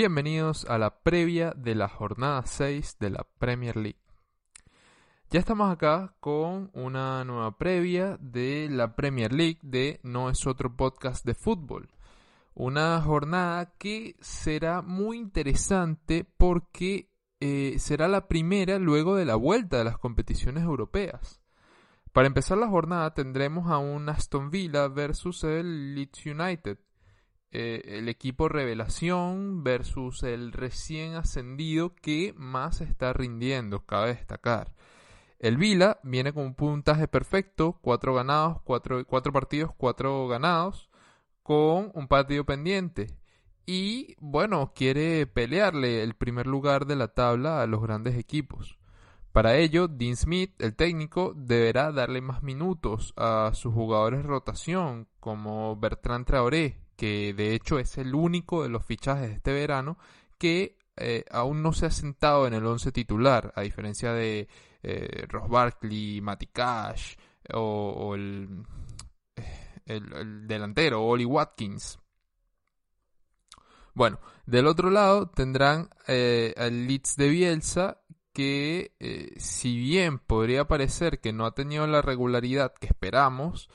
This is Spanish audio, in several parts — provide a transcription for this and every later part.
Bienvenidos a la previa de la jornada 6 de la Premier League. Ya estamos acá con una nueva previa de la Premier League de No es otro podcast de fútbol. Una jornada que será muy interesante porque eh, será la primera luego de la vuelta de las competiciones europeas. Para empezar la jornada tendremos a un Aston Villa versus el Leeds United, eh, el equipo revelación versus el recién ascendido que más está rindiendo, cabe destacar. El Vila viene con un puntaje perfecto, cuatro ganados, cuatro, partidos, cuatro ganados, con un partido pendiente. Y bueno, quiere pelearle el primer lugar de la tabla a los grandes equipos. Para ello, Dean Smith, el técnico, deberá darle más minutos a sus jugadores de rotación, como Bertrand Traoré, que de hecho es el único de los fichajes de este verano que eh, aún no se ha sentado en el once titular, a diferencia de eh, Ross Barkley, Matty Cash o, el, el, delantero, Oli Watkins. Bueno, del otro lado tendrán eh, al Leeds de Bielsa, que eh, si bien podría parecer que no ha tenido la regularidad que esperamos,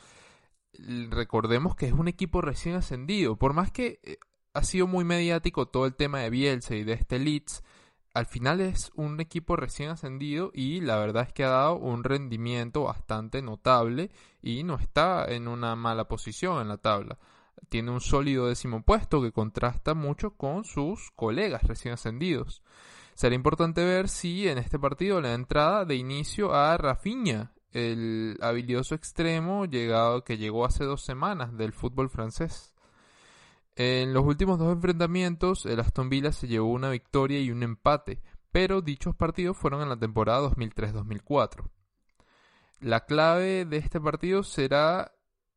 recordemos que es un equipo recién ascendido. Por más que eh, ha sido muy mediático todo el tema de Bielsa y de este Leeds, al final es un equipo recién ascendido y la verdad es que ha dado un rendimiento bastante notable y no está en una mala posición en la tabla tiene un sólido décimo puesto que contrasta mucho con sus colegas recién ascendidos. Será importante ver si en este partido la entrada de inicio a Rafinha, el habilidoso extremo llegado, que llegó hace dos semanas del fútbol francés. En los últimos dos enfrentamientos, el Aston Villa se llevó una victoria y un empate, pero dichos partidos fueron en la temporada 2003-2004. La clave de este partido será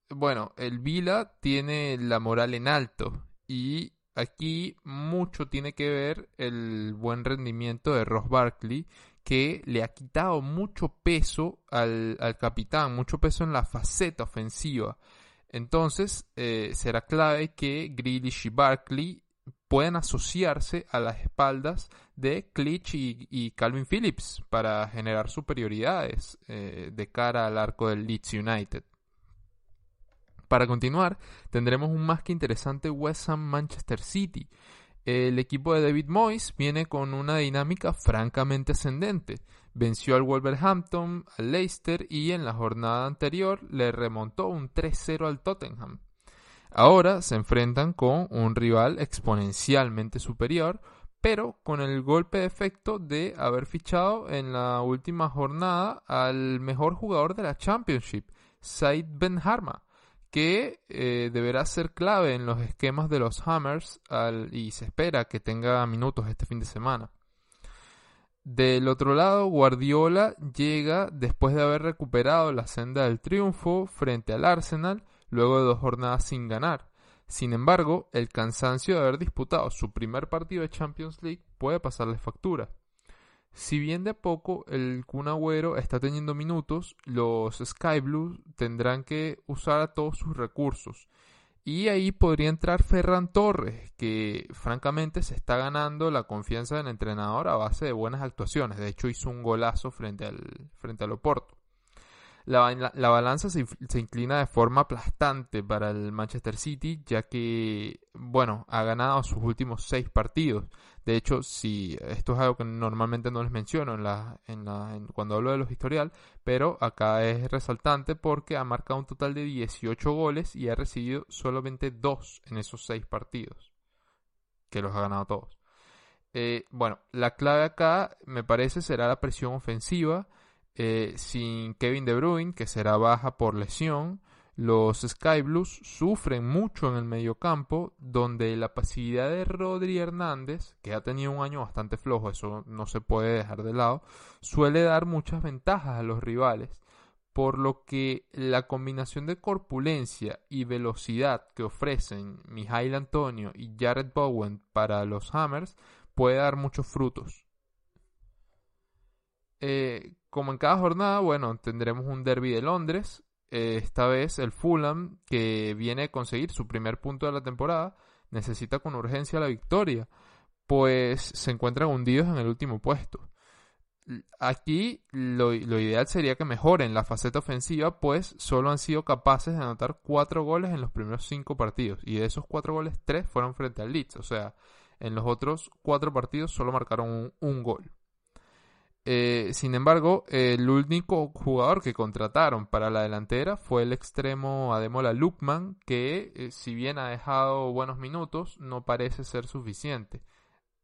bueno, el Vila tiene la moral en alto y aquí mucho tiene que ver el buen rendimiento de Ross Barkley que le ha quitado mucho peso al, capitán, mucho peso en la faceta ofensiva. Entonces eh, será clave que Grealish y Barkley puedan asociarse a las espaldas de Klitsch y, Calvin Phillips para generar superioridades eh, de cara al arco del Leeds United. Para continuar, tendremos un más que interesante West Ham Manchester City. El equipo de David Moyes viene con una dinámica francamente ascendente. Venció al Wolverhampton, al Leicester y en la jornada anterior le remontó un 3-0 al Tottenham. Ahora se enfrentan con un rival exponencialmente superior, pero con el golpe de efecto de haber fichado en la última jornada al mejor jugador de la Championship, Said Ben Harma que eh, deberá ser clave en los esquemas de los Hammers y se espera que tenga minutos este fin de semana. Del otro lado, Guardiola llega después de haber recuperado la senda del triunfo frente al Arsenal luego de dos jornadas sin ganar. Sin embargo, el cansancio de haber disputado su primer partido de Champions League puede pasarle factura. Si bien de a poco el Kun Agüero está teniendo minutos, los Sky Blues tendrán que usar a todos sus recursos. Y ahí podría entrar Ferran Torres, que francamente se está ganando la confianza del entrenador a base de buenas actuaciones. De hecho, hizo un golazo frente al, frente al Oporto. La, balanza se, se, inclina de forma aplastante para el Manchester City, ya que, bueno, ha ganado sus últimos seis partidos. De hecho, si esto es algo que normalmente no les menciono en la, en la, cuando hablo de los historial, pero acá es resaltante porque ha marcado un total de 18 goles y ha recibido solamente dos en esos seis partidos, que los ha ganado todos. Eh, bueno, la clave acá me parece será la presión ofensiva eh, sin Kevin De Bruyne, que será baja por lesión, los Sky Blues sufren mucho en el mediocampo, donde la pasividad de Rodri Hernández, que ha tenido un año bastante flojo, eso no se puede dejar de lado, suele dar muchas ventajas a los rivales, por lo que la combinación de corpulencia y velocidad que ofrecen Mijail Antonio y Jared Bowen para los Hammers puede dar muchos frutos. Eh, como en cada jornada, bueno, tendremos un derby de Londres. Eh, esta vez el Fulham, que viene a conseguir su primer punto de la temporada, necesita con urgencia la victoria. pues se encuentran hundidos en el último puesto. Aquí lo, ideal sería que mejoren la faceta ofensiva, pues solo han sido capaces de anotar cuatro goles en los primeros cinco partidos. Y de esos cuatro goles, tres fueron frente al Leeds. O sea, en los otros cuatro partidos solo marcaron un, gol. Eh, sin embargo, el único jugador que contrataron para la delantera fue el extremo Ademola Lukman, que eh, si bien ha dejado buenos minutos, no parece ser suficiente,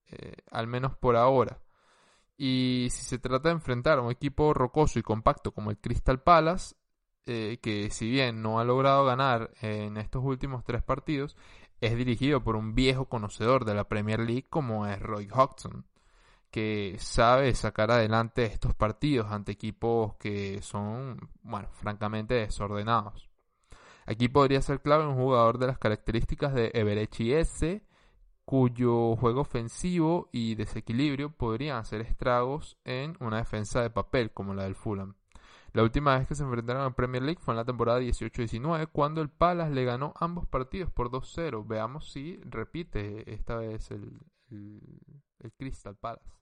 eh, al menos por ahora. Y si se trata de enfrentar a un equipo rocoso y compacto como el Crystal Palace, eh, que si bien no ha logrado ganar en estos últimos tres partidos, es dirigido por un viejo conocedor de la Premier League como es Roy Hodgson, que sabe sacar adelante estos partidos ante equipos que son, bueno, francamente desordenados. Aquí podría ser clave un jugador de las características de Everechi S, cuyo juego ofensivo y desequilibrio podrían hacer estragos en una defensa de papel como la del Fulham. La última vez que se enfrentaron a Premier League fue en la temporada 18-19, cuando el Palace le ganó ambos partidos por 2-0. Veamos si repite esta vez el, Crystal Palace.